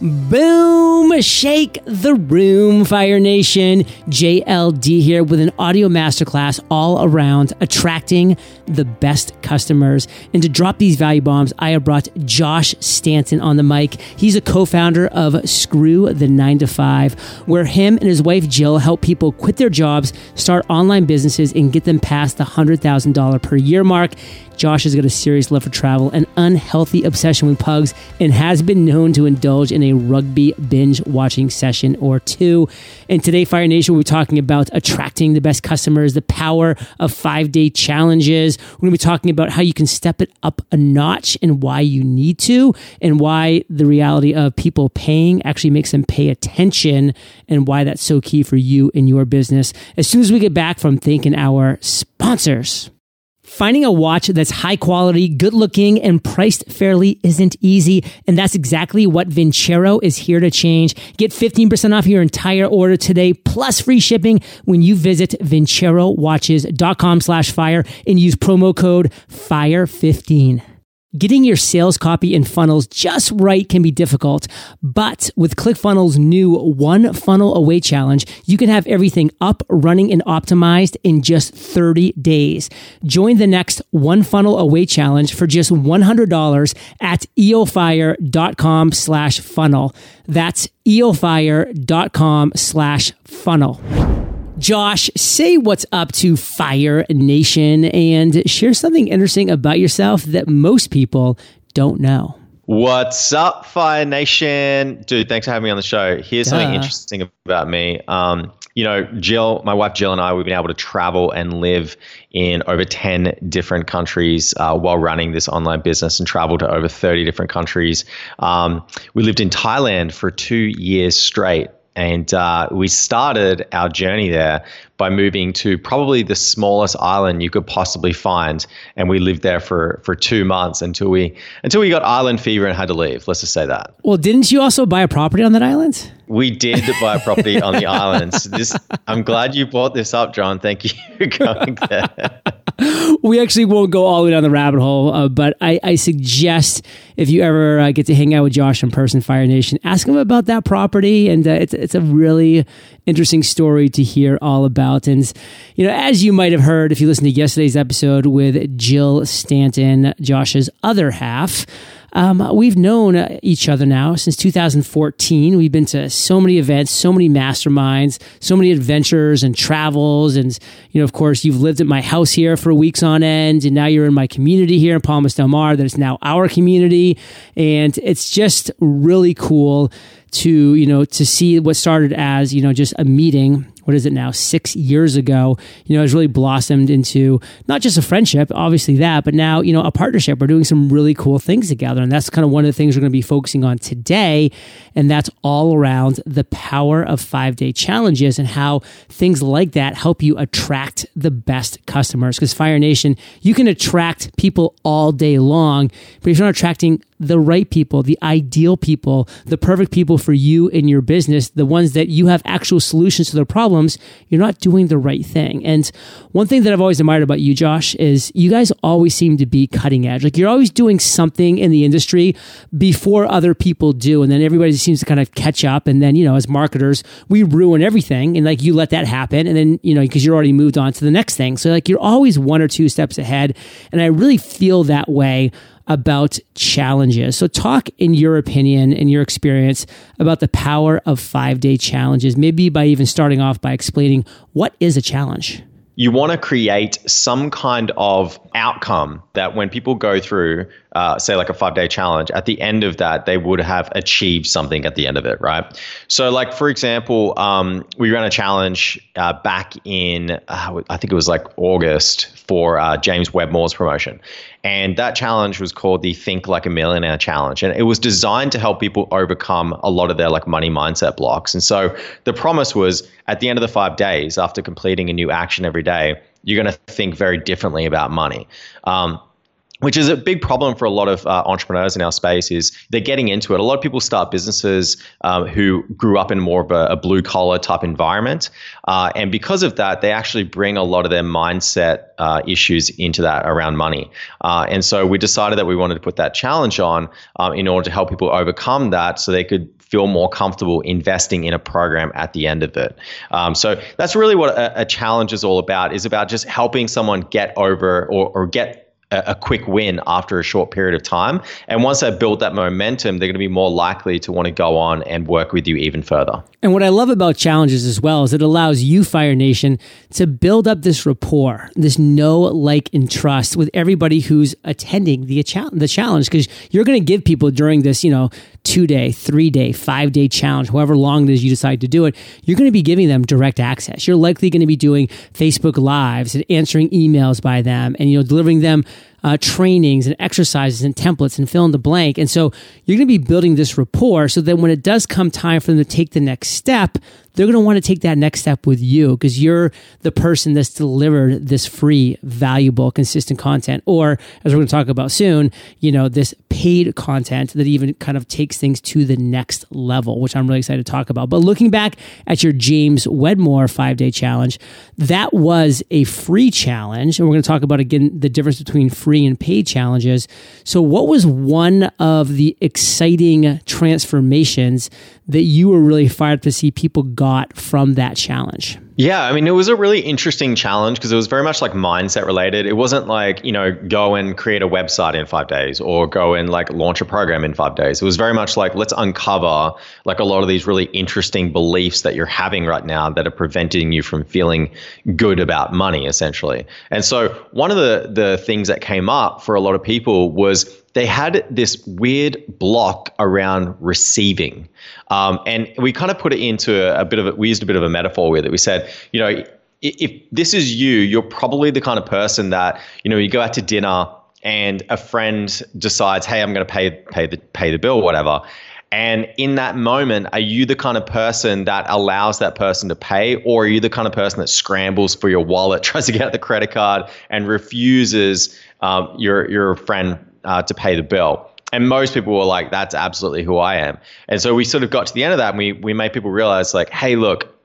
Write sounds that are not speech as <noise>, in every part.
Boom! To shake the room, Fire Nation. JLD here with an audio masterclass all around attracting the best customers. And to drop these value bombs, I have brought Josh Stanton on the mic. He's a co founder of Screw the 9 to 5, where him and his wife Jill help people quit their jobs, start online businesses, and get them past the $100,000 per year mark. Josh has got a serious love for travel, an unhealthy obsession with pugs, and has been known to indulge in a rugby binge watching session or two. And today, Fire Nation, we're talking about attracting the best customers, the power of five day challenges. We're going to be talking about how you can step it up a notch and why you need to, and why the reality of people paying actually makes them pay attention, and why that's so key for you in your business. As soon as we get back from thanking our sponsors. Finding a watch that's high quality, good looking, and priced fairly isn't easy. And that's exactly what Vincero is here to change. Get 15% off your entire order today, plus free shipping when you visit vincerowatches.com slash fire and use promo code FIRE15. Getting your sales copy and funnels just right can be difficult, but with ClickFunnels' new One Funnel Away Challenge, you can have everything up, running, and optimized in just 30 days. Join the next One Funnel Away Challenge for just $100 at eofire.com slash funnel. That's eofire.com slash funnel. Josh, say what's up to Fire Nation and share something interesting about yourself that most people don't know. What's up, Fire Nation? Dude, thanks for having me on the show. Here's Duh. something interesting about me. Um, you know, Jill, my wife Jill, and I, we've been able to travel and live in over 10 different countries uh, while running this online business and travel to over 30 different countries. Um, we lived in Thailand for two years straight. And uh, we started our journey there by moving to probably the smallest island you could possibly find, and we lived there for for two months until we until we got island fever and had to leave. Let's just say that. Well, didn't you also buy a property on that island? We did buy a property on the island. So this, I'm glad you brought this up, John. Thank you for <laughs> going there. We actually won't go all the way down the rabbit hole, uh, but I, I, suggest if you ever uh, get to hang out with Josh in person, Fire Nation, ask him about that property, and uh, it's it's a really interesting story to hear all about. And you know, as you might have heard if you listened to yesterday's episode with Jill Stanton, Josh's other half. Um, we've known uh, each other now since 2014. We've been to so many events, so many masterminds, so many adventures and travels. And, you know, of course, you've lived at my house here for weeks on end. And now you're in my community here in Palmas del Mar that is now our community. And it's just really cool to, you know, to see what started as, you know, just a meeting what is it now, six years ago, you know, has really blossomed into not just a friendship, obviously that, but now, you know, a partnership. We're doing some really cool things together. And that's kind of one of the things we're going to be focusing on today. And that's all around the power of five day challenges and how things like that help you attract the best customers. Because Fire Nation, you can attract people all day long, but if you're not attracting the right people, the ideal people, the perfect people for you in your business, the ones that you have actual solutions to their problems, you're not doing the right thing. And one thing that I've always admired about you, Josh, is you guys always seem to be cutting edge. Like you're always doing something in the industry before other people do. And then everybody seems to kind of catch up. And then, you know, as marketers, we ruin everything. And like you let that happen. And then, you know, because you're already moved on to the next thing. So like you're always one or two steps ahead. And I really feel that way about challenges. So, talk in your opinion, in your experience, about the power of five day challenges, maybe by even starting off by explaining what is a challenge you want to create some kind of outcome that when people go through, uh, say, like a five day challenge, at the end of that, they would have achieved something at the end of it, right? So, like, for example, um, we ran a challenge uh, back in, uh, I think it was like August for uh, James Wedmore's promotion. And that challenge was called the Think Like a Millionaire Challenge. And it was designed to help people overcome a lot of their like money mindset blocks. And so the promise was at the end of the five days, after completing a new action every day, you're going to think very differently about money. Um, which is a big problem for a lot of uh, entrepreneurs in our space is they're getting into it a lot of people start businesses um, who grew up in more of a, a blue collar type environment uh, and because of that they actually bring a lot of their mindset uh, issues into that around money uh, and so we decided that we wanted to put that challenge on um, in order to help people overcome that so they could feel more comfortable investing in a program at the end of it. Um, so that's really what a, a, challenge is all about. Is about just helping someone get over or, or get a, quick win after a short period of time. And once they build that momentum, they're going to be more likely to want to go on and work with you even further. And what I love about challenges as well is it allows you, Fire Nation, to build up this rapport, this know, like, and trust with everybody who's attending the, the challenge. Because you're going to give people during this, you know, two day, three day, five day challenge, however long it is you decide to do it, you're going to be giving them direct access. You're likely going to be doing Facebook Lives and answering emails by them and, you know, delivering them uh, trainings and exercises and templates and fill in the blank. And so you're going to be building this rapport so that when it does come time for them to take the next step, they're going to want to take that next step with you because you're the person that's delivered this free, valuable, consistent content. Or as we're going to talk about soon, you know, this paid content that even kind of takes things to the next level, which I'm really excited to talk about. But looking back at your James Wedmore five day challenge, that was a free challenge. And we're going to talk about again the difference between free and paid challenges. So, what was one of the exciting transformations that you were really fired to see people got from that challenge? Yeah, I mean, it was a really interesting challenge because it was very much like mindset related. It wasn't like, you know, go and create a website in five days or go and like launch a program in five days. It was very much like, let's uncover like a lot of these really interesting beliefs that you're having right now that are preventing you from feeling good about money, essentially. And so one of the, the things that came up for a lot of people was they had this weird block around receiving. Um, and we kind of put it into a, bit of a, we used a bit of a metaphor with it. We said, you know, if this is you, you're probably the kind of person that, you know, you go out to dinner and a friend decides, hey, I'm going to pay, pay the, pay the bill, whatever. And in that moment, are you the kind of person that allows that person to pay, or are you the kind of person that scrambles for your wallet, <laughs> tries to get out the credit card, and refuses um, your your friend uh, to pay the bill. And most people were like, that's absolutely who I am. And so we sort of got to the end of that and we, we made people realize, like, hey, look,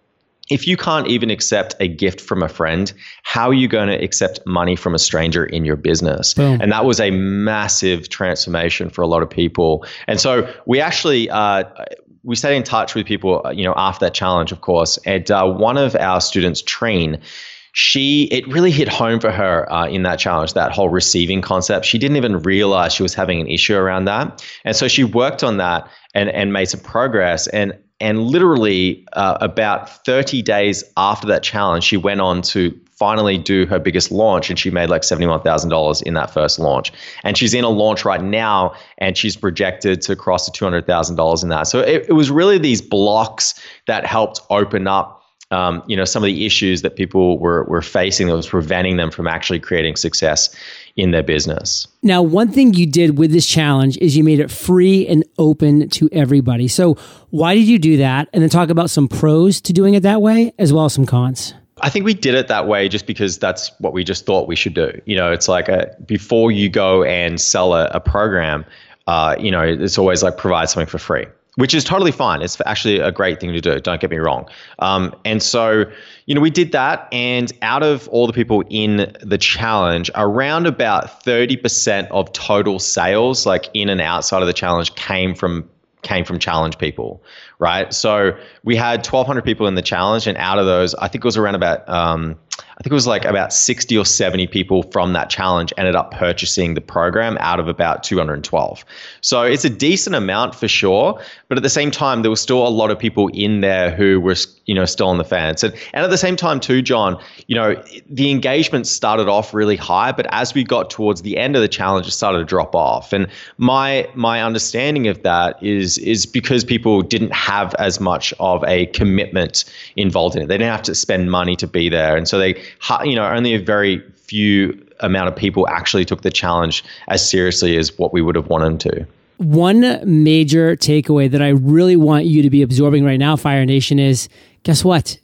if you can't even accept a gift from a friend, how are you going to accept money from a stranger in your business? Boom. And that was a massive transformation for a lot of people. And so we actually, uh, we stayed in touch with people, uh, you know, after that challenge, of course. And uh, one of our students, Treen, she it really hit home for her uh, in that challenge that whole receiving concept she didn't even realize she was having an issue around that and so she worked on that and and made some progress and and literally uh, about 30 days after that challenge she went on to finally do her biggest launch and she made like $71,000 in that first launch. And she's in a launch right now and she's projected to cross the $200,000 in that. So it, it was really these blocks that helped open up um, you know, some of the issues that people were, were facing that was preventing them from actually creating success in their business. Now, one thing you did with this challenge is you made it free and open to everybody. So, why did you do that? And then talk about some pros to doing it that way, as well as some cons. I think we did it that way just because that's what we just thought we should do. You know, it's like a, before you go and sell a, a program, uh, you know, it's always like provide something for free which is totally fine. It's actually a great thing to do. Don't get me wrong. Um, and so, you know, we did that, and out of all the people in the challenge, around about thirty percent of total sales, like in and outside of the challenge, came from came from challenge people, right? So we had 1,200 people in the challenge, and out of those, I think it was around about um, I think it was like about 60 or 70 people from that challenge ended up purchasing the program out of about 212. So it's a decent amount for sure, but at the same time, there was still a lot of people in there who were, you know, still on the fence. And, and at the same time, too, John, you know, the engagement started off really high, but as we got towards the end of the challenge, it started to drop off. And my my understanding of that is is because people didn't have as much of a commitment involved in it. They didn't have to spend money to be there, and so they you know, only a very few amount of people actually took the challenge as seriously as what we would have wanted to. One major takeaway that I really want you to be absorbing right now, Fire Nation, is guess what?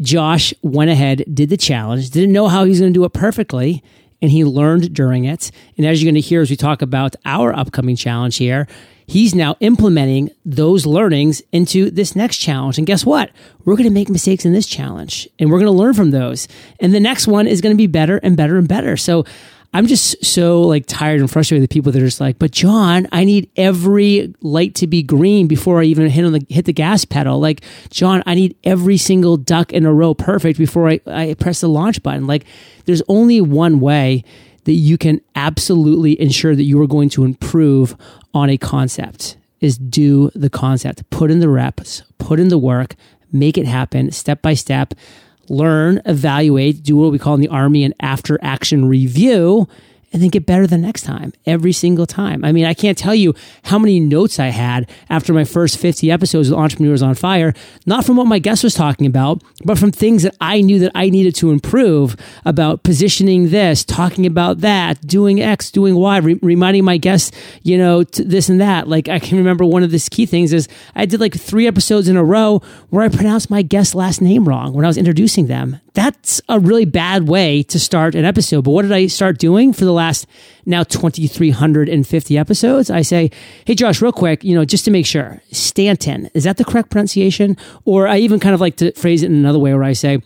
Josh went ahead, did the challenge, didn't know how he's going to do it perfectly, and he learned during it. And as you're going to hear as we talk about our upcoming challenge here, he's now implementing those learnings into this next challenge. And guess what? We're going to make mistakes in this challenge and we're going to learn from those. And the next one is going to be better and better and better. So I'm just so like tired and frustrated with people that are just like, but John, I need every light to be green before I even hit on the hit the gas pedal. Like, John, I need every single duck in a row perfect before I, I press the launch button. Like, there's only one way that you can absolutely ensure that you are going to improve on a concept is do the concept. Put in the reps, put in the work, make it happen step by step learn, evaluate, do what we call in the Army an after action review, and then get better the next time, every single time. I mean, I can't tell you how many notes I had after my first 50 episodes of Entrepreneurs on Fire, not from what my guest was talking about, but from things that I knew that I needed to improve about positioning this, talking about that, doing X, doing Y, re- reminding my guests, you know, this and that. Like, I can remember one of the key things is I did like three episodes in a row where I pronounced my guest's last name wrong when I was introducing them. That's a really bad way to start an episode. But what did I start doing for the last now 2,350 episodes, I say, Hey, Josh, real quick, you know, just to make sure, Stanton, is that the correct pronunciation? Or I even kind of like to phrase it in another way where I say,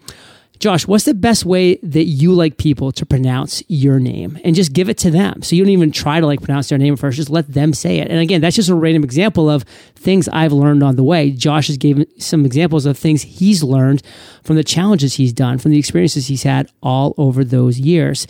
Josh, what's the best way that you like people to pronounce your name? And just give it to them. So you don't even try to like pronounce their name first, just let them say it. And again, that's just a random example of things I've learned on the way. Josh has given some examples of things he's learned from the challenges he's done, from the experiences he's had all over those years.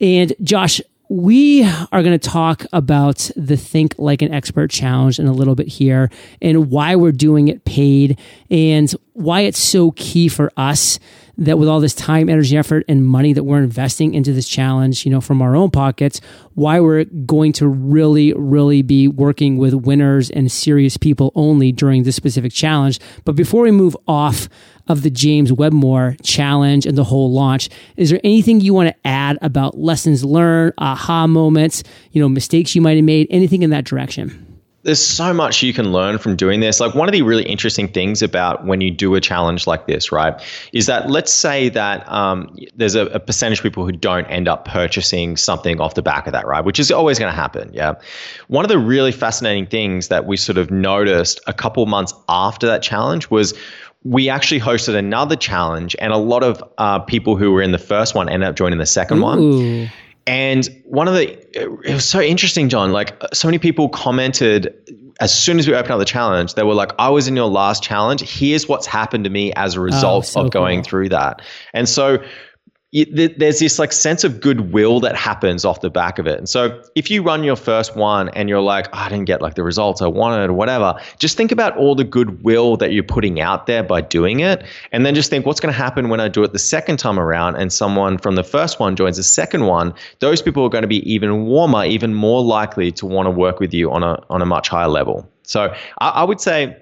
And Josh, we are going to talk about the Think Like an Expert challenge in a little bit here and why we're doing it paid and why it's so key for us that with all this time, energy, effort, and money that we're investing into this challenge, you know, from our own pockets, why we're going to really, really be working with winners and serious people only during this specific challenge. But before we move off of the James Wedmore challenge and the whole launch, is there anything you want to add about lessons learned, aha moments, you know, mistakes you might have made, anything in that direction? There's so much you can learn from doing this. Like one of the really interesting things about when you do a challenge like this, right, is that let's say that um, there's a, a, percentage of people who don't end up purchasing something off the back of that, right, which is always going to happen. Yeah. One of the really fascinating things that we sort of noticed a couple months after that challenge was we actually hosted another challenge, and a lot of uh, people who were in the first one ended up joining the second Ooh. one. And one of the, it was so interesting, John. Like, so many people commented as soon as we opened up the challenge, they were like, I was in your last challenge. Here's what's happened to me as a ah, result oh, so of going cool. through that. And so there's this like sense of goodwill that happens off the back of it. And so if you run your first one and you're like, oh, I didn't get like the results I wanted or whatever, just think about all the goodwill that you're putting out there by doing it. And then just think what's going to happen when I do it the second time around and someone from the first one joins the second one. Those people are going to be even warmer, even more likely to want to work with you on a, on a much higher level. So I, I would say,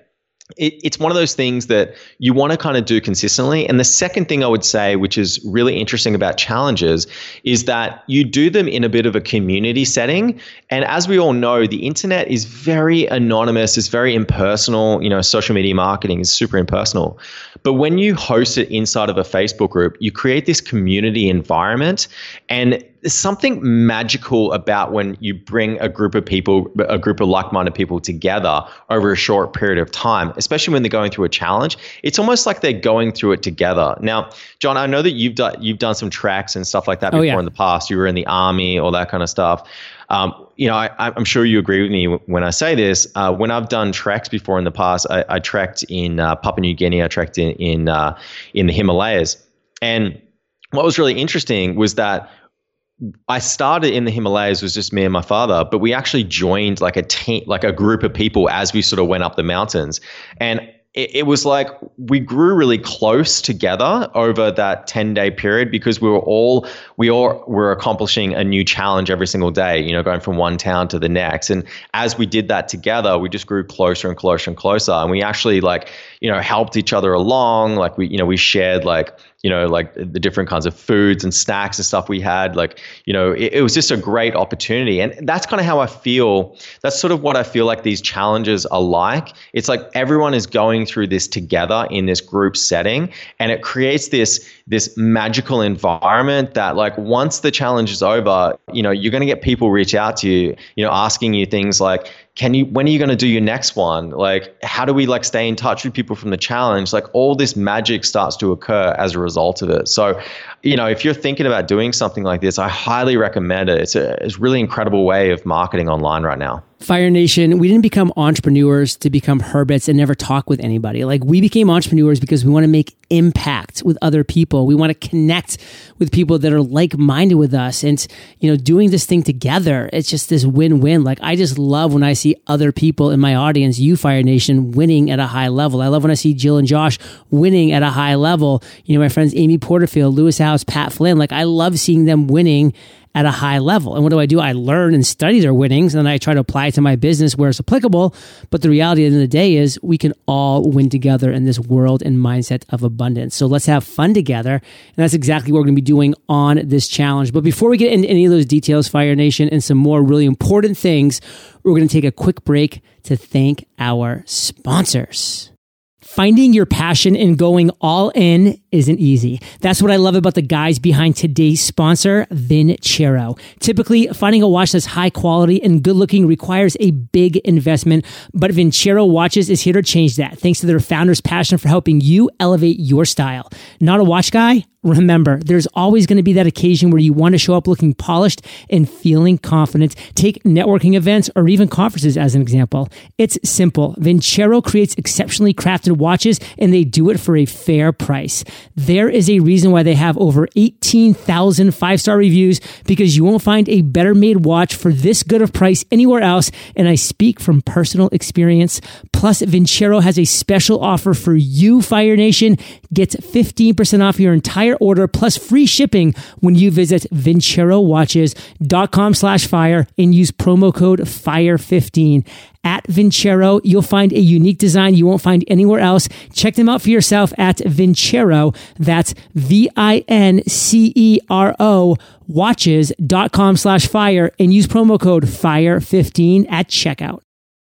it, it's one of those things that you want to kind of do consistently. And the second thing I would say, which is really interesting about challenges, is that you do them in a bit of a community setting. And as we all know, the internet is very anonymous, it's very impersonal. You know, social media marketing is super impersonal. But when you host it inside of a Facebook group, you create this community environment. And there's something magical about when you bring a group of people, a group of like-minded people together over a short period of time, especially when they're going through a challenge. It's almost like they're going through it together. Now, John, I know that you've done you've done some tracks and stuff like that oh, before yeah. in the past. You were in the army, all that kind of stuff. Um, you know, I, am sure you agree with me when I say this. Uh, when I've done treks before in the past, I, I trekked in uh, Papua New Guinea, I trekked in in, uh, in the Himalayas, and what was really interesting was that I started in the Himalayas was just me and my father, but we actually joined like a team, like a group of people as we sort of went up the mountains. And it, it was like we grew really close together over that 10 day period because we were all, we all were accomplishing a new challenge every single day, you know, going from one town to the next. And as we did that together, we just grew closer and closer and closer. And we actually like, you know, helped each other along. Like we, you know, we shared like, you know, like the different kinds of foods and snacks and stuff we had. Like, you know, it, it was just a great opportunity. And that's kind of how I feel. That's sort of what I feel like these challenges are like. It's like everyone is going through this together in this group setting, and it creates this this magical environment that like once the challenge is over, you know, you're going to get people reach out to you, you know, asking you things like, can you when are you going to do your next one? Like how do we like stay in touch with people from the challenge? Like all this magic starts to occur as a result of it. So you know if you're thinking about doing something like this i highly recommend it. It's a, it's a really incredible way of marketing online right now Fire Nation, we didn't become entrepreneurs to become hermits and never talk with anybody. Like we became entrepreneurs because we want to make impact with other people. We want to connect with people that are like-minded with us and, you know, doing this thing together. It's just this win-win. Like I just love when I see other people in my audience, you Fire Nation, winning at a high level. I love when I see Jill and Josh winning at a high level. You know, my friends Amy Porterfield, Lewis Howes, Pat Flynn, like I love seeing them winning at a high level. And what do I do? I learn and study their winnings and then I try to apply it to my business where it's applicable. But the reality at the end of the day is we can all win together in this world and mindset of abundance. So let's have fun together. And that's exactly what we're going to be doing on this challenge. But before we get into any of those details, Fire Nation, and some more really important things, we're going to take a quick break to thank our sponsors. Finding your passion and going all in isn't easy. That's what I love about the guys behind today's sponsor, Vincero. Typically, finding a watch that's high quality and good looking requires a big investment, but Vincero Watches is here to change that thanks to their founder's passion for helping you elevate your style. Not a watch guy? Remember, there's always going to be that occasion where you want to show up looking polished and feeling confident. Take networking events or even conferences as an example. It's simple. Vincero creates exceptionally crafted watches and they do it for a fair price. There is a reason why they have over 18,000 five star reviews because you won't find a better made watch for this good of price anywhere else. And I speak from personal experience. Plus, Vincero has a special offer for you, Fire Nation. Get 15% off your entire order plus free shipping when you visit vincerowatches.com slash fire and use promo code FIRE15 at Vincero. You'll find a unique design you won't find anywhere else. Check them out for yourself at Vincero. That's V-I-N-C-E-R-O watches.com slash fire and use promo code FIRE15 at checkout.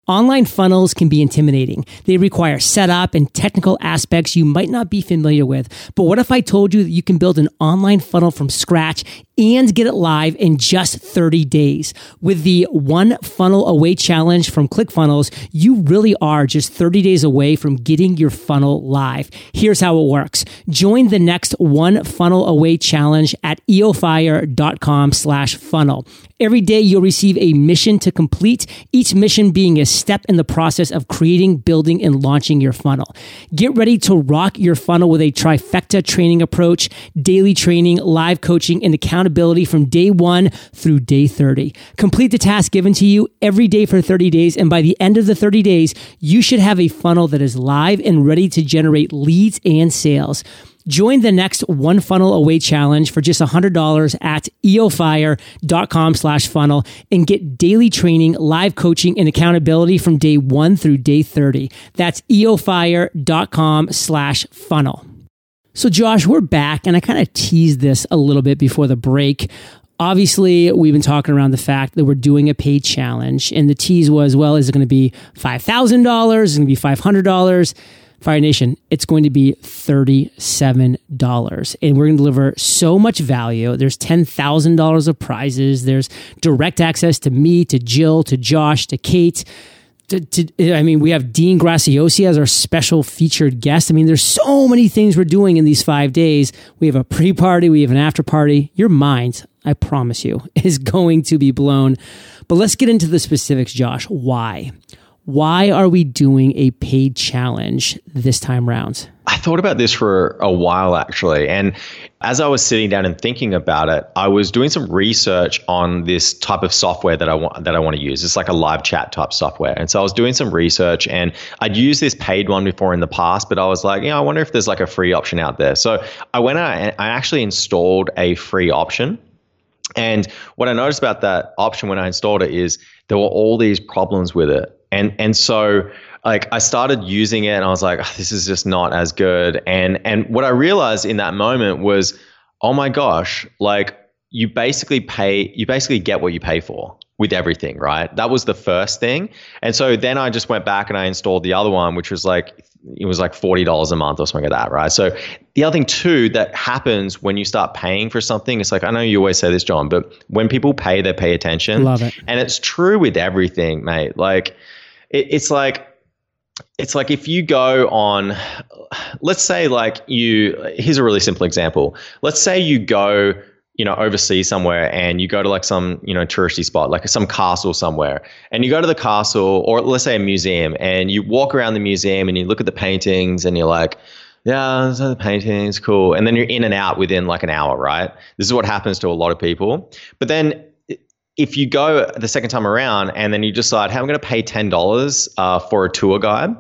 Online funnels can be intimidating. They require setup and technical aspects you might not be familiar with. But what if I told you that you can build an online funnel from scratch and get it live in just 30 days? With the one funnel away challenge from ClickFunnels, you really are just 30 days away from getting your funnel live. Here's how it works. Join the next one funnel away challenge at eofire.com slash funnel. Every day you'll receive a mission to complete, each mission being a step in the process of creating, building, and launching your funnel. Get ready to rock your funnel with a trifecta training approach, daily training, live coaching, and accountability from day one through day 30. Complete the task given to you every day for 30 days, and by the end of the 30 days, you should have a funnel that is live and ready to generate leads and sales. Join the next One Funnel Away challenge for just $100 at eofire.com slash funnel and get daily training, live coaching, and accountability from day one through day 30. That's eofire.com slash funnel. So, Josh, we're back, and I kind of teased this a little bit before the break. Obviously, we've been talking around the fact that we're doing a paid challenge, and the tease was, well, is it going to be $5,000? Is it going to be $500? Fire Nation, it's going to be $37. And we're going to deliver so much value. There's $10,000 of prizes. There's direct access to me, to Jill, to Josh, to Kate. To, to, I mean, we have Dean Graziosi as our special featured guest. I mean, there's so many things we're doing in these five days. We have a pre party, we have an after party. Your mind, I promise you, <laughs> is going to be blown. But let's get into the specifics, Josh. Why? why are we doing a paid challenge this time round? I thought about this for a while actually. And as I was sitting down and thinking about it, I was doing some research on this type of software that I want that I want to use. It's like a live chat type software. And so I was doing some research and I'd used this paid one before in the past, but I was like, you know, I wonder if there's like a free option out there. So I went out and I actually installed a free option. And what I noticed about that option when I installed it is there were all these problems with it and and so like I started using it and I was like, oh, this is just not as good. And and what I realized in that moment was, oh my gosh, like you basically pay, you basically get what you pay for with everything, right? That was the first thing. And so then I just went back and I installed the other one, which was like it was like forty dollars a month or something like that, right? So the other thing too that happens when you start paying for something, it's like I know you always say this, John, but when people pay, they pay attention. Love it, and it's true with everything, mate. Like it, it's like it's like if you go on let's say like you here's a really simple example. Let's say you go you know overseas somewhere and you go to like some you know touristy spot like some castle somewhere and you go to the castle or let's say a museum and you walk around the museum and you look at the paintings and you're like yeah are the paintings cool. And then you're in and out within like an hour right? This is what happens to a lot of people. But then if you go the second time around and then you decide, hey, I'm going to pay $10 uh, for a tour guide,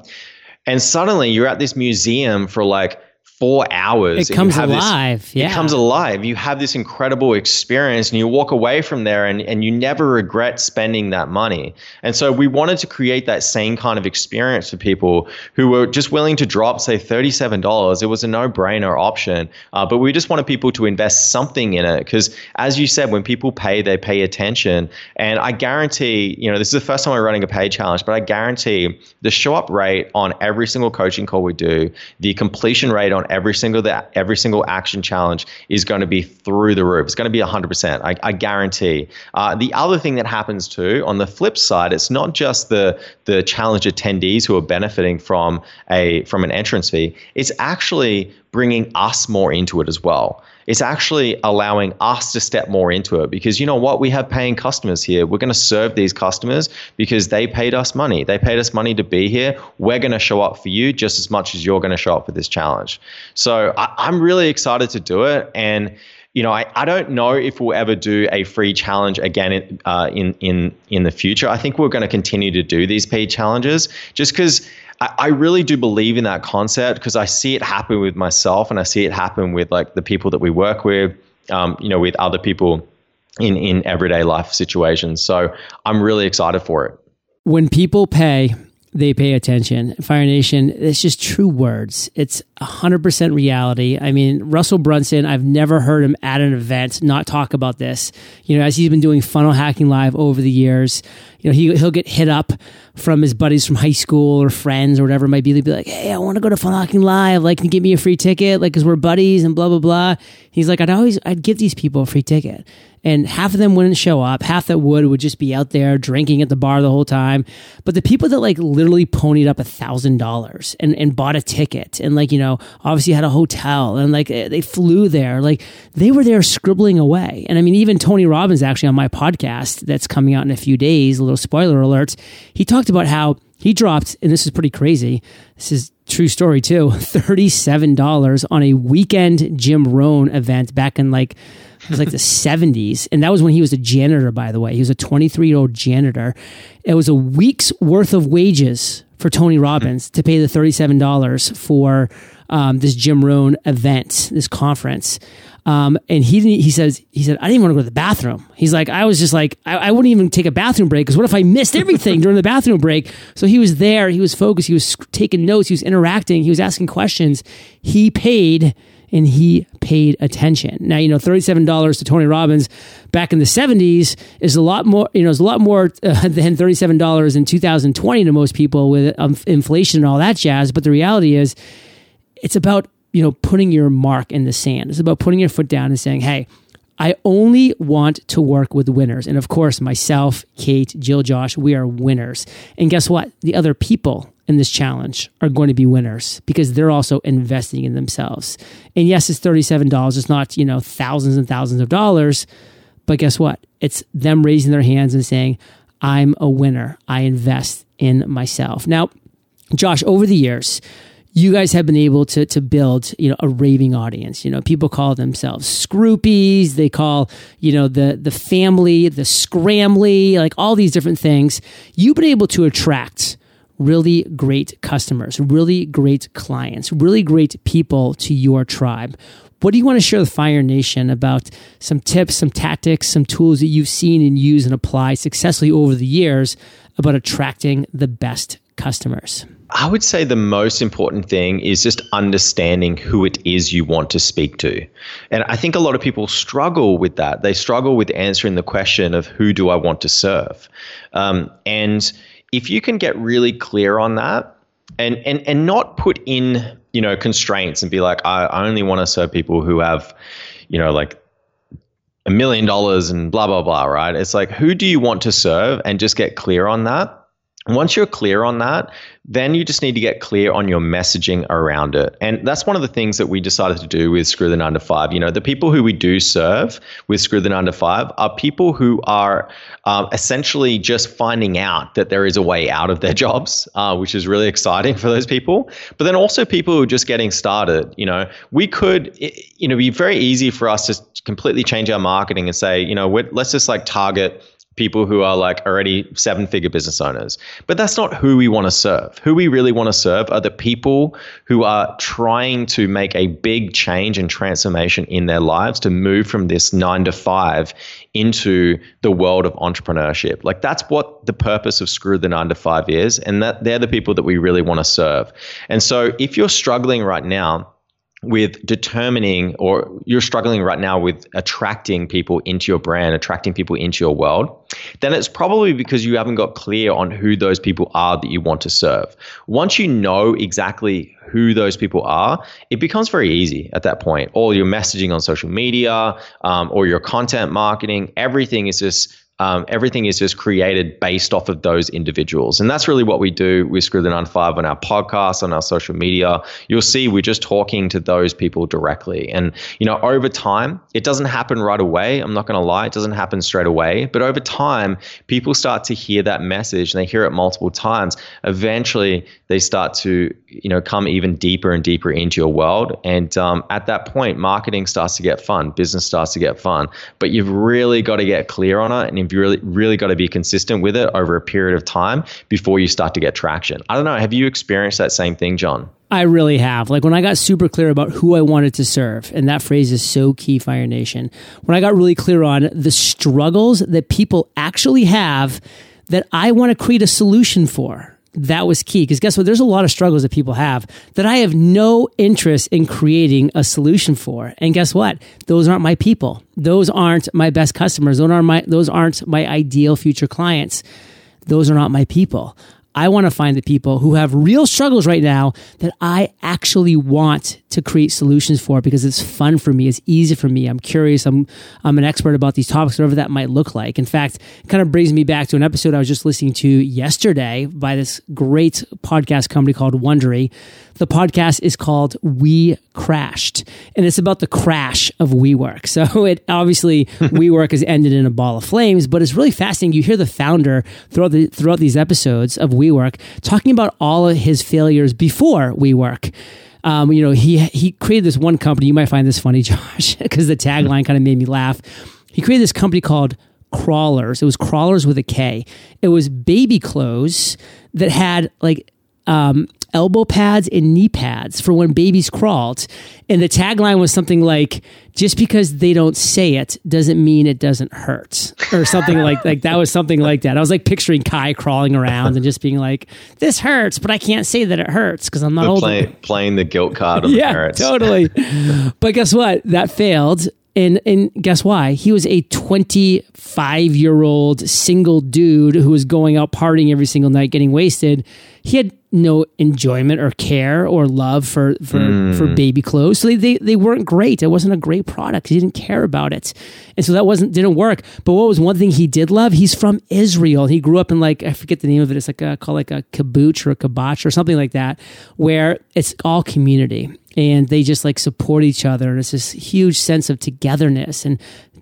and suddenly you're at this museum for like four hours. It comes alive. This, yeah. It comes alive. You have this incredible experience and you walk away from there and, and you never regret spending that money. And so we wanted to create that same kind of experience for people who were just willing to drop, say, $37. It was a no brainer option. Uh, but we just wanted people to invest something in it because, as you said, when people pay, they pay attention. And I guarantee, you know, this is the first time we're running a paid challenge, but I guarantee the show up rate on every single coaching call we do, the completion rate on every single that every single action challenge is going to be through the roof. It's going to be 100%. I, I guarantee. Uh, the other thing that happens too, on the flip side, it's not just the the challenge attendees who are benefiting from a from an entrance fee. It's actually bringing us more into it as well it's actually allowing us to step more into it because you know what? We have paying customers here. We're going to serve these customers because they paid us money. They paid us money to be here. We're going to show up for you just as much as you're going to show up for this challenge. So I, I'm really excited to do it. And you know, I, I don't know if we'll ever do a free challenge again in uh, in in in the future. I think we're going to continue to do these paid challenges just because I, I really do believe in that concept because I see it happen with myself and I see it happen with like the people that we work with, um, you know, with other people in in everyday life situations. So I'm really excited for it. When people pay they pay attention. Fire Nation, it's just true words. It's 100% reality. I mean, Russell Brunson, I've never heard him at an event not talk about this. You know, as he's been doing funnel hacking live over the years, you know, he, he'll get hit up from his buddies from high school or friends or whatever it might be. They'd be like, hey, I want to go to hacking live. Like, can you give me a free ticket? Like, cause we're buddies and blah, blah, blah. He's like, I'd always, I'd give these people a free ticket and half of them wouldn't show up. Half that would would just be out there drinking at the bar the whole time. But the people that like literally ponied up a thousand dollars and and bought a ticket and like you know obviously had a hotel and like eh, they flew there, like they were there scribbling away. And I mean, even Tony Robbins actually on my podcast that's coming out in a few days. Little spoiler alert. He talked about how he dropped, and this is pretty crazy. This is true story too. <laughs> Thirty-seven dollars on a weekend Jim Rohn event back in like it was like the 70s. And that was when he was a janitor, by the way. He was a 23 year old janitor. It was a week's worth of wages for Tony Robbins to pay the $37 for um, this Jim Rohn event, this conference. Um, and he he says he said I didn't want to go to the bathroom. He's like I was just like I, I wouldn't even take a bathroom break because what if I missed everything during the bathroom break? So he was there, he was focused, he was taking notes, he was interacting, he was asking questions. He paid and he paid attention. Now, you know, $37 to Tony Robbins back in the 70s is a lot more, you know, is a lot more uh, <laughs> than $37 in 2020 to most people with um, inflation and all that jazz. But the reality is, it's about, you know, putting your mark in the sand. It's about putting your foot down and saying, hey, I only want to work with winners. And of course, myself, Kate, Jill, Josh, we are winners. And guess what? The other people in this challenge are going to be winners because they're also investing in themselves. And yes, it's $37. It's not, you know, thousands and thousands of dollars. But guess what? It's them raising their hands and saying, I'm a winner. I invest in myself. Now, Josh, over the years, you guys have been able to to build you know a raving audience you know people call themselves scroopies they call you know the the family the scramly like all these different things you've been able to attract really great customers really great clients really great people to your tribe what do you want to share with Fire Nation about some tips, some tactics, some tools that you've seen and use and apply successfully over the years about attracting the best customers? I would say the most important thing is just understanding who it is you want to speak to. And I think a lot of people struggle with that. They struggle with answering the question of who do I want to serve? Um, and if you can get really clear on that and, and, and not put in, you know, constraints and be like, I, only want to serve people who have, you know, like a million dollars and blah, blah, blah, right? It's like, who do you want to serve? And just get clear on that. Once you're clear on that, then you just need to get clear on your messaging around it. And that's one of the things that we decided to do with Screw the Nine to Five. You know, the people who we do serve with Screw the Nine to Five are people who are um, essentially just finding out that there is a way out of their <laughs> jobs, uh, which is really exciting for those people. But then also people who are just getting started. You know, we could, you know, be very easy for us to completely change our marketing and say, you know, let's just like target people who are like already seven figure business owners. But that's not who we want to serve. Who we really want to serve are the people who are trying to make a big change and transformation in their lives to move from this nine to five into the world of entrepreneurship. Like that's what the purpose of Screw the Nine to Five is. And that they're the people that we really want to serve. And so if you're struggling right now, with determining or you're struggling right now with attracting people into your brand, attracting people into your world, then it's probably because you haven't got clear on who those people are that you want to serve. Once you know exactly who those people are, it becomes very easy at that point. All your messaging on social media um, or your content marketing, everything is just um, everything is just created based off of those individuals. And that's really what we do with Screw the 9 5 on our podcast, on our social media. You'll see we're just talking to those people directly. And, you know, over time, it doesn't happen right away. I'm not going to lie, it doesn't happen straight away. But over time, people start to hear that message and they hear it multiple times. Eventually, they start to, you know, come even deeper and deeper into your world. And um, at that point, marketing starts to get fun, business starts to get fun. But you've really got to get clear on it. And you've really, really got to be consistent with it over a period of time before you start to get traction. I don't know. Have you experienced that same thing, John? I really have. Like when I got super clear about who I wanted to serve, and that phrase is so key, Fire Nation. When I got really clear on the struggles that people actually have that I want to create a solution for that was key. Because guess what? There's a lot of struggles that people have that i have no interest in creating a solution for. And guess what? Those aren't my people. Those aren't my best customers. Those aren't my those aren't my ideal future clients. Those are not my people I want to find the people who have real struggles right now that I actually want to create solutions for because it's fun for me. It's easy for me. I'm curious. I'm, I'm an expert about these topics, whatever that might look like. In fact, it kind of brings me back to an episode I was just listening to yesterday by this great podcast company called Wondery. The podcast is called We Crashed, and it's about the crash of WeWork. So <laughs> it obviously <laughs> WeWork has ended in a ball of flames, but it's really fascinating. You hear the founder throughout the, throughout these episodes of WeWork talking about all of his failures before WeWork. Um, you know, he he created this one company. You might find this funny, <laughs> Josh, because the tagline kind of made me laugh. He created this company called Krawlers. It was Krawlers with a K. It was baby clothes that had like um, elbow pads and knee pads for when babies crawled. And the tagline was something like, just because they don't say it doesn't mean it doesn't hurt or something like like that was something like that. I was like picturing Kai crawling around and just being like, this hurts, but I can't say that it hurts because I'm not old. Playing, playing the guilt card on yeah, the parents. totally. <laughs> but guess what? That failed. And and guess why? He was a 25 year old single dude who was going out partying every single night, getting wasted. He had no enjoyment or care or love for for, mm. for baby clothes. So they, they they weren't great. It wasn't a great product. He didn't care about it, and so that wasn't didn't work. But what was one thing he did love? He's from Israel. He grew up in like I forget the name of it. It's like a, called like a kibbutz or a kibbutz or something like that, where it's all community and they just like support each other. And it's this huge sense of togetherness and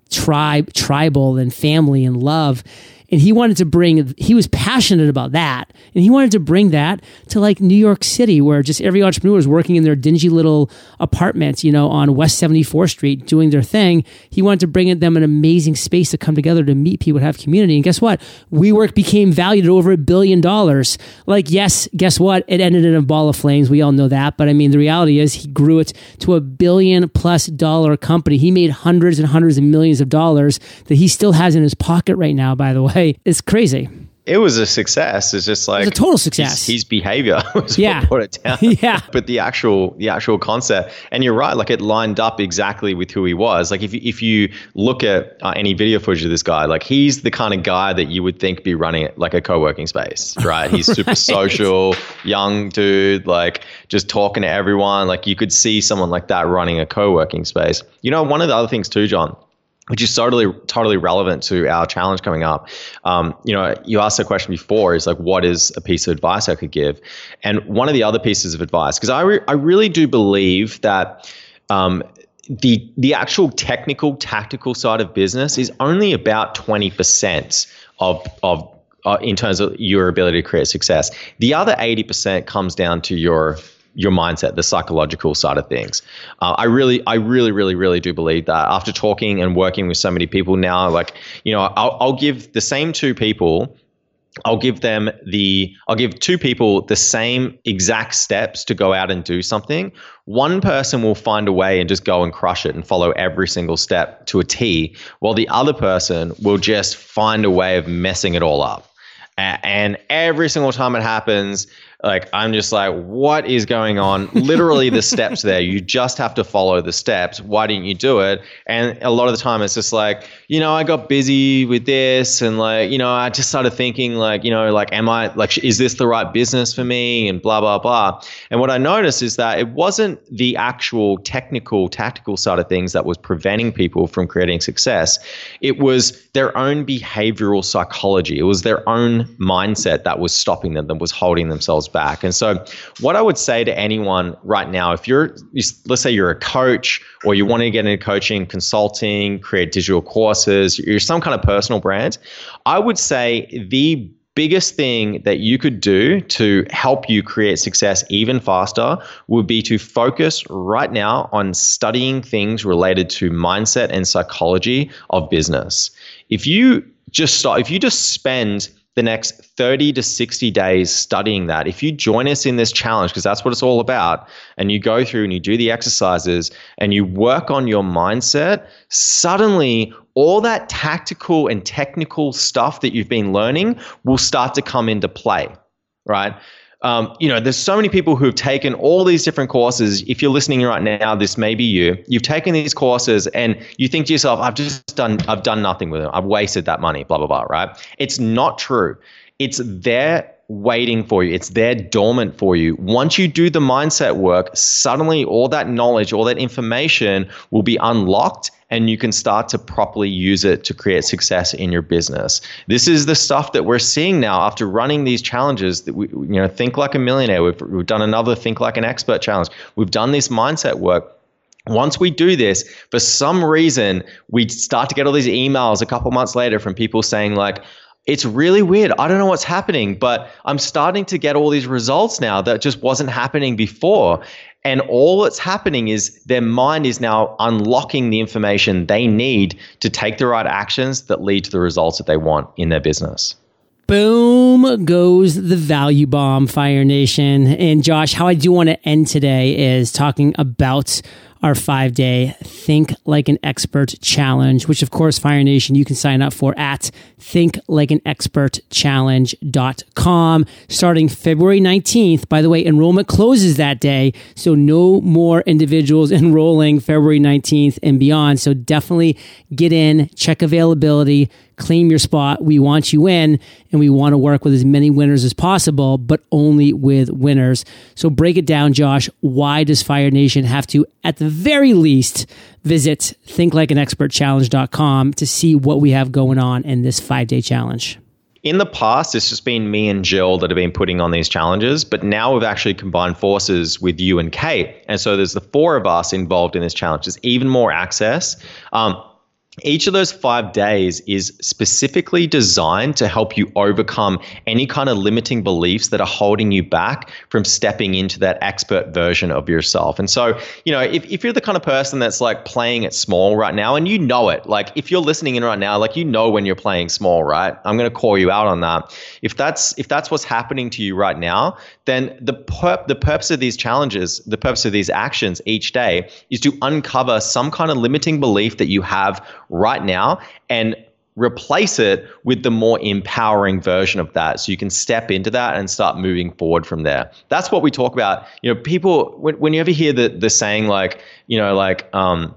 tribe, tribal and family and love and he wanted to bring he was passionate about that. And he wanted to bring that to like new york city where just every entrepreneur is working in their dingy little apartments you know on west 74th street doing their thing. He wanted to bring them an amazing space to come together to meet people have community. And guess what? WeWork became valued at over a billion dollars. Like yes guess what? It ended in a ball of flames. We all know that. But i mean the reality is he grew it to a billion plus dollar company. He made hundreds and hundreds of millions of dollars that he still has in his pocket right now by the way it's crazy. it was a success. It's just like it was a total success. His, his behavior <laughs> was yeah. what brought it down. <laughs> yeah. But the actual the actual concept, and you're right, like it lined up exactly with who he was. Like if if you look at uh, any video footage of this guy, like he's the kind of guy that you would think be running like a co-working space, <laughs> right? He's super right. social, young dude, like just talking to everyone. Like you could see someone like that running a co-working space. You know, one of the other things too, John which is totally totally relevant to our challenge coming up. Um, you know, you asked a question before is like, what is a piece of advice I could give? And one of the other pieces of advice, because I re- I really do believe that. Um, the the actual technical tactical side of business is only about 20% of of uh, in terms of your ability to create success. The other 80% comes down to your your mindset, the psychological side of things. Uh, I really, I really, really, really do believe that after talking and working with so many people now, like, you know, I'll, I'll give the same two people I'll give them the I'll give two people the same exact steps to go out and do something. One person will find a way and just go and crush it and follow every single step to a T, while the other person will just find a way of messing it all up. And every single time it happens, like i'm just like what is going on? Literally the <laughs> steps there. You just have to follow the steps. Why didn't you do it? And a lot of the time it's just like you know i got busy with this and like you know i just started thinking like you know like am i like is this the right business for me? And blah blah blah. And what i noticed is that it wasn't the actual technical tactical side of things that was preventing people from creating success. It was their own behavioral psychology. It was their own mindset that was stopping them that was holding themselves back. And so, what I would say to anyone right now, if you're, let's say you're a coach or you want to get into coaching, consulting, create digital courses, you're some kind of personal brand, I would say the biggest thing that you could do to help you create success even faster would be to focus right now on studying things related to mindset and psychology of business. If you just start, if you just spend the next 30 to 60 days studying that. If you join us in this challenge, because that's what it's all about, and you go through and you do the exercises and you work on your mindset, suddenly all that tactical and technical stuff that you've been learning will start to come into play, right? Um, you know, there's so many people who've taken all these different courses. If you're listening right now, this may be you. You've taken these courses and you think to yourself, I've just done, I've done nothing with them. I've wasted that money, blah, blah, blah, right? It's not true. It's there waiting for you. It's there dormant for you. Once you do the mindset work, suddenly all that knowledge, all that information will be unlocked and you can start to properly use it to create success in your business. This is the stuff that we're seeing now after running these challenges that we you know think like a millionaire. We've, we've done another think like an expert challenge. We've done this mindset work once we do this, for some reason, we start to get all these emails a couple months later from people saying, like, it's really weird. I don't know what's happening, but I'm starting to get all these results now that just wasn't happening before. And all that's happening is their mind is now unlocking the information they need to take the right actions that lead to the results that they want in their business. Boom goes the value bomb, Fire Nation. And Josh, how I do want to end today is talking about our five day Think Like an Expert challenge, which of course, Fire Nation, you can sign up for at thinklikeanexpertchallenge.com starting February 19th. By the way, enrollment closes that day, so no more individuals <laughs> enrolling February 19th and beyond. So definitely get in, check availability, claim your spot. We want you in and we want to work with as many winners as possible, but only with winners. So break it down, Josh. Why does Fire Nation have to, at the very least, visit thinklikeanexpertchallenge.com to see what we have going on in this five day challenge? In the past, it's just been me and Jill that have been putting on these challenges, but now we've actually combined forces with you and Kate. And so there's the four of us involved in this challenge. There's even more access. Um, each of those five days is specifically designed to help you overcome any kind of limiting beliefs that are holding you back from stepping into that expert version of yourself. And so, you know, if, if you're the kind of person that's like playing it small right now and you know it, like if you're listening in right now, like you know when you're playing small, right? I'm to call you out on that. If that's if that's what's happening to you right now, then the pur- the purpose of these challenges, the purpose of these actions each day is to uncover some kind of limiting belief that you have right now and replace it with the more empowering version of that. So you can step into that and start moving forward from there. That's what we talk about. You know people when, when you ever hear the, the saying like you know like um,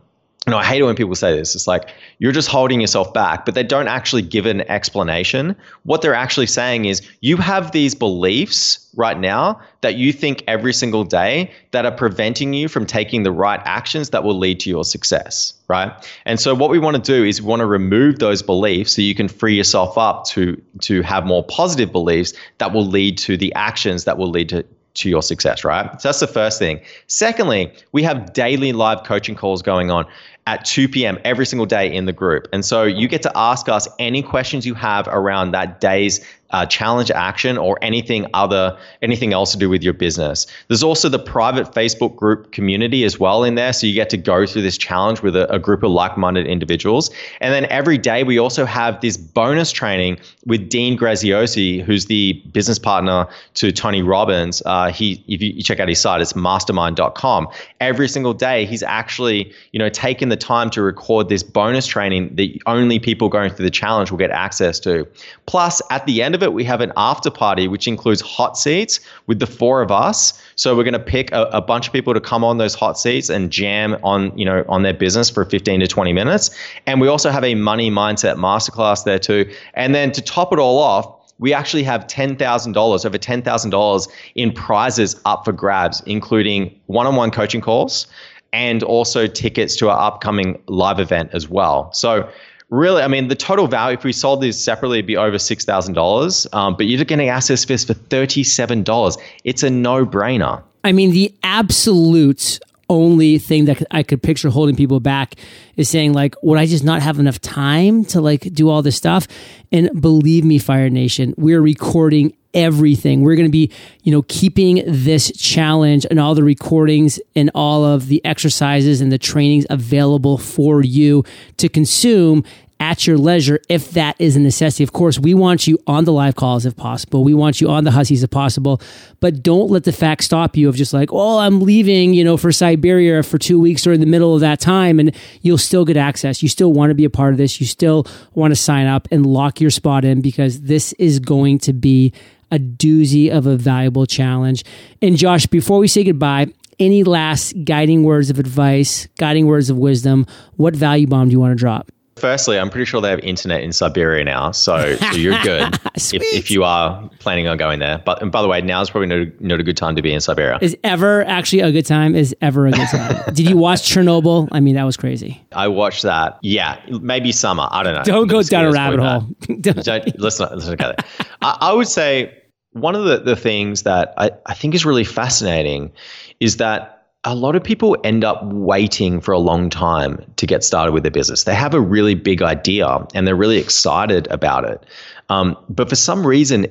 no, I hate it when people say this. It's like you're just holding yourself back, but they don't actually give an explanation. What they're actually saying is you have these beliefs right now that you think every single day that are preventing you from taking the right actions that will lead to your success, right? And so what we want to do is we want to remove those beliefs so you can free yourself up to to have more positive beliefs that will lead to the actions that will lead to to your success, right? So that's the first thing. Secondly, we have daily live coaching calls going on at 2 p.m. every single day in the group. And so you get to ask us any questions you have around that day's uh, challenge action or anything other anything else to do with your business. There's also the private facebook group community as well in there. So you get to go through this challenge with a, a group of like-minded individuals. And then every day we also have this bonus training with dean graziosi who's the business partner to tony robbins. Uh, he if you, you check out his site it's mastermind.com every single day he's actually you know taken the time to record this bonus training that only people going through the challenge will get access to. Plus at the end of of it, we have an after party, which includes hot seats with the four of us. So we're going to pick a, a, bunch of people to come on those hot seats and jam on, you know, on their business for 15 to 20 minutes. And we also have a money mindset masterclass there too. And then to top it all off, we actually have $10,000, over $10,000 in prizes up for grabs, including one on one coaching calls and also tickets to our upcoming live event as well. So really, I mean, the total value, if we sold these separately, it'd be over $6,000. Um, but you're getting access to for $37. It's a no brainer. I mean, the absolute only thing that I could picture holding people back is saying like, would I just not have enough time to like do all this stuff? And believe me, Fire Nation, we're recording everything. We're going to be, you know, keeping this challenge and all the recordings and all of the exercises and the trainings available for you to consume at your leisure if that is a necessity. Of course, we want you on the live calls if possible. We want you on the hot seats if possible, but don't let the fact stop you of just like, oh, I'm leaving, you know, for Siberia for two weeks or in the middle of that time and you'll still get access. You still want to be a part of this. You still want to sign up and lock your spot in because this is going to be a doozy of a valuable challenge. And Josh, before we say goodbye, any last guiding words of advice, guiding words of wisdom? What value bomb do you want to drop? Firstly, I'm pretty sure they have internet in Siberia now, so, so you're <laughs> good if, if you are planning on going there. But and by the way, now is probably not, not a good time to be in Siberia. Is ever actually a good time? Is ever a good time? <laughs> Did you watch Chernobyl? I mean, that was crazy. I watched that. Yeah, maybe summer. I don't know. Don't go down a rabbit hole. <laughs> don't. don't listen. Listen to I, I would say one of the, the things that I, I think is really fascinating is that a lot of people end up waiting for a long time to get started with their business. They have a really big idea and they're really excited about it. Um, but for some reason,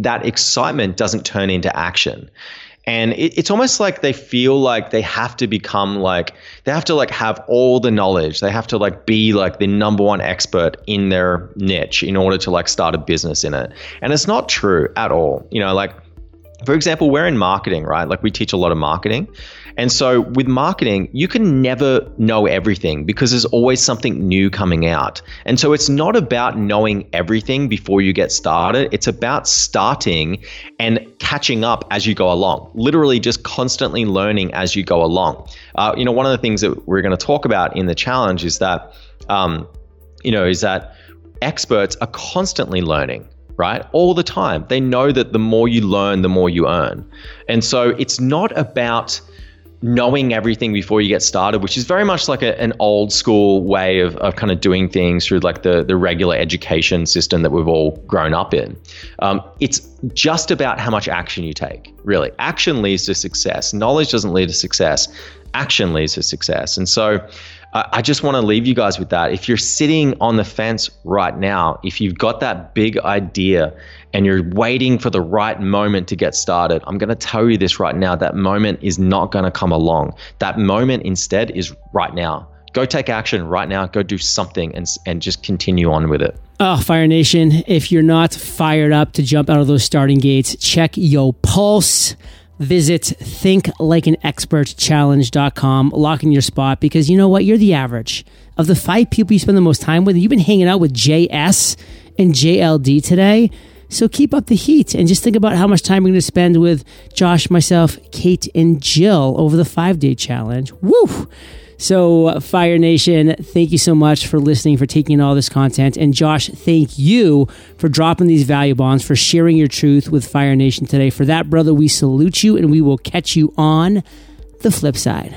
that excitement doesn't turn into action and it, it's almost like they feel like they have to become like they have to like have all the knowledge they have to like be like the number one expert in their niche in order to like start a business in it and it's not true at all you know like for example we're in marketing right like we teach a lot of marketing and so with marketing, you can never know everything because there's always something new coming out. And so it's not about knowing everything before you get started. It's about starting and catching up as you go along, literally just constantly learning as you go along. Uh, you know, one of the things that we're going to talk about in the challenge is that, um, you know, is that experts are constantly learning right? All the time. They know that the more you learn, the more you earn. And so it's not about knowing everything before you get started, which is very much like a, an old school way of, of kind of doing things through like the, the regular education system that we've all grown up in. Um, it's just about how much action you take, really. Action leads to success. Knowledge doesn't lead to success. Action leads to success. And so I just want to leave you guys with that. If you're sitting on the fence right now, if you've got that big idea and you're waiting for the right moment to get started, I'm going to tell you this right now that moment is not going to come along. That moment instead is right now. Go take action right now. Go do something and, and just continue on with it. Oh, Fire Nation, if you're not fired up to jump out of those starting gates, check Yo Pulse Visit thinklikeanexpertchallenge.com, lock in your spot because you know what? You're the average. Of the five people you spend the most time with, you've been hanging out with JS and JLD today. So keep up the heat and just think about how much time we're going to spend with Josh, myself, Kate, and Jill over the five day challenge. Woo! So, uh, Fire Nation, thank you so much for listening, for taking all this content. And Josh, thank you for dropping these value bombs, for sharing your truth with Fire Nation today. For that, brother, we salute you and we will catch you on the flip side.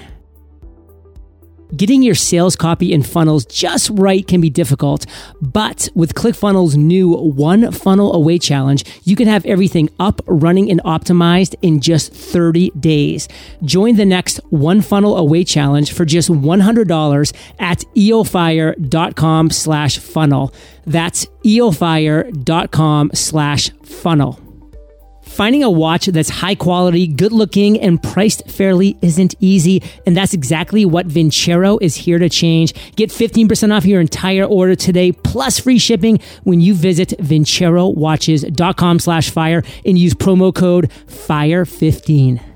Getting your sales copy and funnels just right can be difficult, but with ClickFunnels' new One Funnel Away Challenge, you can have everything up, running, and optimized in just 30 days. Join the next One Funnel Away Challenge for just $100 at eofire.com slash funnel. That's eofire.com slash funnel. Finding a watch that's high quality, good looking, and priced fairly isn't easy. And that's exactly what Vincero is here to change. Get 15% off your entire order today, plus free shipping when you visit vincerowatches.com slash fire and use promo code FIRE15.